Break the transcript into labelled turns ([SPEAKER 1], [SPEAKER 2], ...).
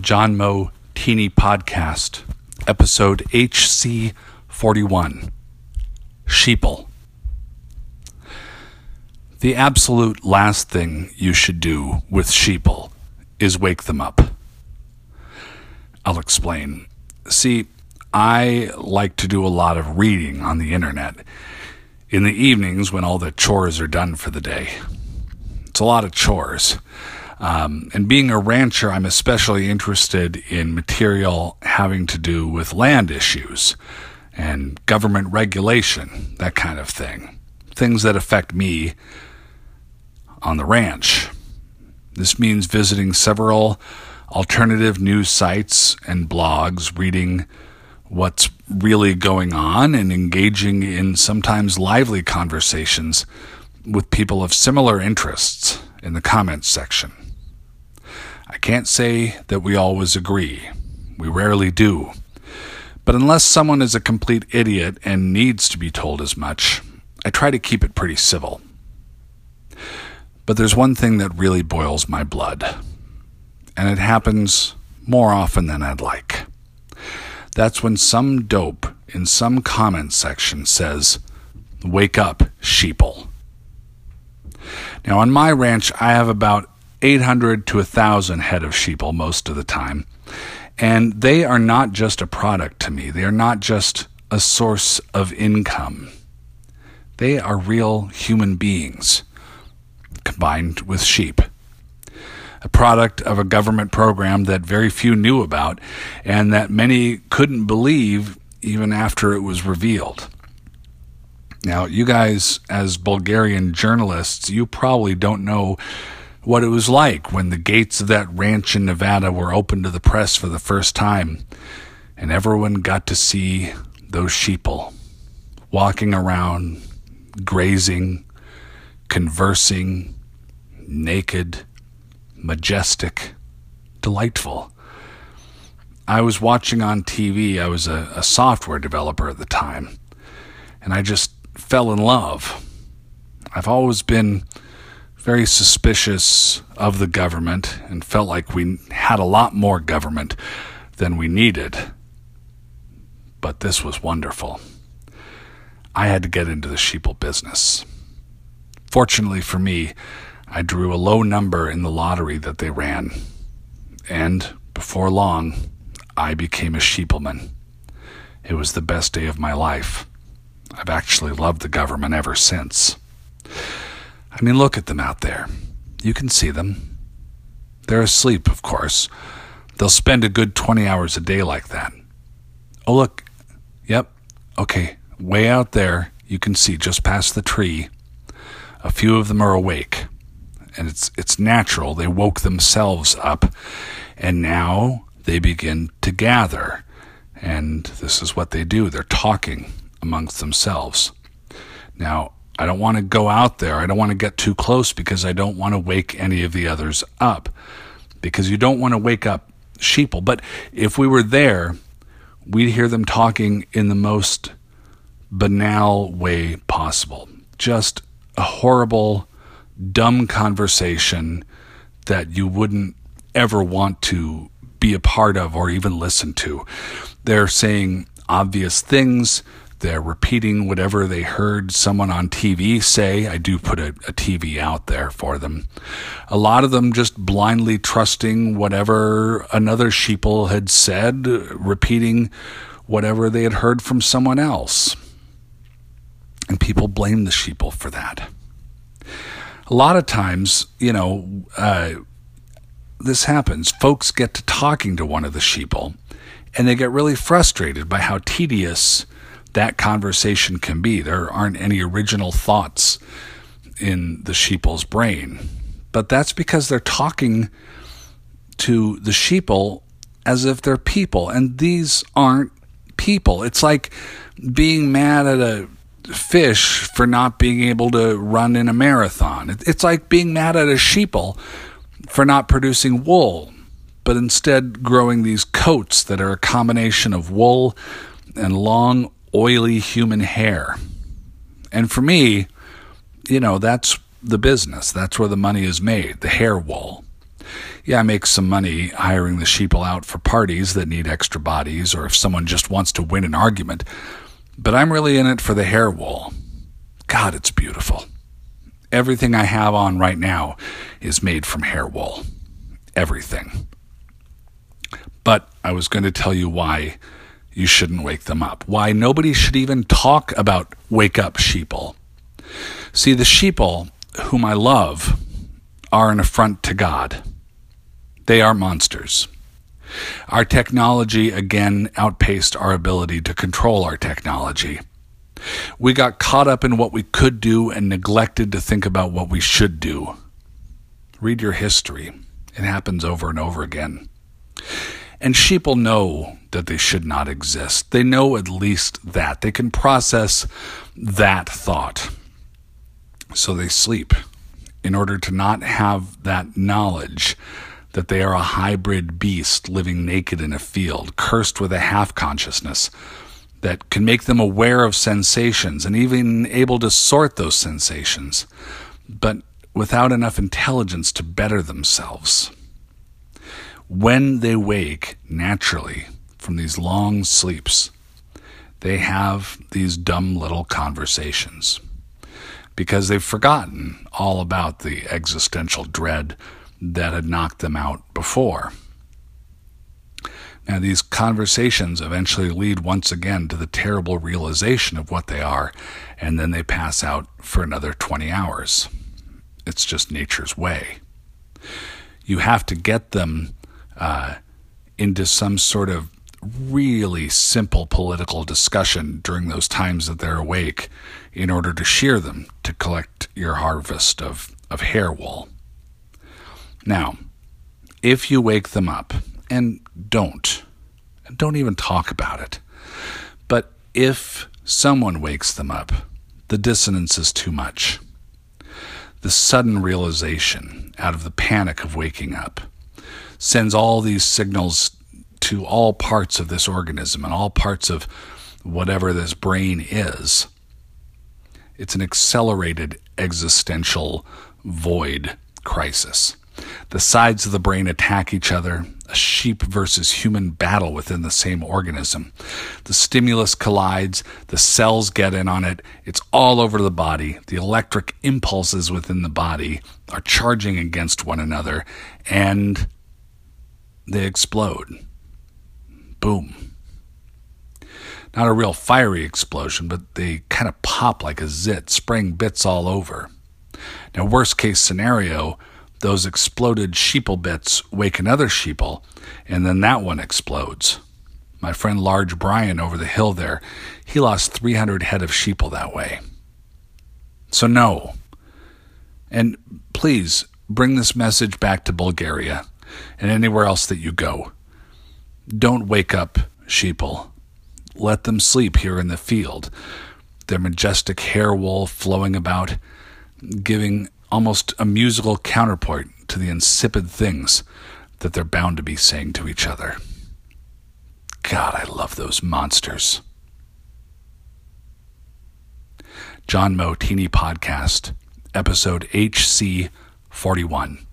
[SPEAKER 1] John Moe Teeny Podcast, episode HC 41 Sheeple. The absolute last thing you should do with sheeple is wake them up. I'll explain. See, I like to do a lot of reading on the internet in the evenings when all the chores are done for the day. It's a lot of chores. Um, and being a rancher, I'm especially interested in material having to do with land issues and government regulation, that kind of thing. Things that affect me on the ranch. This means visiting several alternative news sites and blogs, reading what's really going on, and engaging in sometimes lively conversations with people of similar interests in the comments section. I can't say that we always agree. We rarely do. But unless someone is a complete idiot and needs to be told as much, I try to keep it pretty civil. But there's one thing that really boils my blood, and it happens more often than I'd like. That's when some dope in some comment section says, Wake up, sheeple. Now, on my ranch, I have about 800 to 1,000 head of sheeple most of the time. And they are not just a product to me, they are not just a source of income. They are real human beings combined with sheep. A product of a government program that very few knew about and that many couldn't believe even after it was revealed. Now, you guys, as Bulgarian journalists, you probably don't know what it was like when the gates of that ranch in Nevada were opened to the press for the first time, and everyone got to see those sheeple walking around, grazing, conversing, naked, majestic, delightful. I was watching on TV, I was a, a software developer at the time, and I just fell in love. I've always been very suspicious of the government and felt like we had a lot more government than we needed. But this was wonderful. I had to get into the sheeple business. Fortunately for me, I drew a low number in the lottery that they ran, and before long, I became a sheepleman. It was the best day of my life. I've actually loved the government ever since. I mean, look at them out there. You can see them. They're asleep, of course. They'll spend a good 20 hours a day like that. Oh, look. Yep. Okay. Way out there, you can see just past the tree. A few of them are awake. And it's, it's natural. They woke themselves up. And now they begin to gather. And this is what they do they're talking amongst themselves. Now, I don't want to go out there. I don't want to get too close because I don't want to wake any of the others up. Because you don't want to wake up sheeple. But if we were there, we'd hear them talking in the most banal way possible. Just a horrible, dumb conversation that you wouldn't ever want to be a part of or even listen to. They're saying obvious things. They're repeating whatever they heard someone on TV say. I do put a, a, TV out there for them. A lot of them just blindly trusting whatever another sheeple had said, repeating whatever they had heard from someone else. And people blame the sheeple for that. A lot of times, you know, uh, this happens. Folks get to talking to one of the sheeple and they get really frustrated by how tedious that conversation can be. There aren't any original thoughts in the sheeple's brain. But that's because they're talking to the sheeple as if they're people, and these aren't people. It's like being mad at a fish for not being able to run in a marathon. It's like being mad at a sheeple for not producing wool, but instead growing these coats that are a combination of wool and long oily human hair. And for me, you know, that's the business. That's where the money is made, the hair wool. Yeah, I make some money hiring the sheeple out for parties that need extra bodies or if someone just wants to win an argument. But I'm really in it for the hair wool. God, it's beautiful. Everything I have on right now is made from hair wool. Everything. But I was going to tell you why you shouldn't wake them up. Why nobody should even talk about wake up sheeple. See, the sheeple, whom I love, are an affront to God. They are monsters. Our technology again outpaced our ability to control our technology. We got caught up in what we could do and neglected to think about what we should do. Read your history. It happens over and over again. And sheeple know that they should not exist. They know at least that. They can process that thought. So they sleep in order to not have that knowledge that they are a hybrid beast living naked in a field, cursed with a half consciousness that can make them aware of sensations and even able to sort those sensations, but without enough intelligence to better themselves. When they wake naturally from these long sleeps, they have these dumb little conversations because they've forgotten all about the existential dread that had knocked them out before. Now, these conversations eventually lead once again to the terrible realization of what they are, and then they pass out for another 20 hours. It's just nature's way. You have to get them uh, into some sort of really simple political discussion during those times that they're awake in order to shear them to collect your harvest of, of hair wool. Now, if you wake them up, and don't, don't even talk about it, but if someone wakes them up, the dissonance is too much. The sudden realization out of the panic of waking up sends all these signals to all parts of this organism and all parts of whatever this brain is. It's an accelerated existential void crisis. The sides of the brain attack each other, a sheep versus human battle within the same organism. The stimulus collides, the cells get in on it, it's all over the body. The electric impulses within the body are charging against one another, and they explode. Boom. Not a real fiery explosion, but they kind of pop like a zit, spraying bits all over. Now, worst case scenario, those exploded sheeple bits wake another sheeple, and then that one explodes. My friend Large Brian over the hill there, he lost 300 head of sheeple that way. So, no. And please bring this message back to Bulgaria and anywhere else that you go. Don't wake up sheeple. Let them sleep here in the field, their majestic hair wool flowing about, giving almost a musical counterpoint to the insipid things that they're bound to be saying to each other. God, I love those monsters. John Moe Teeny Podcast, episode HC 41.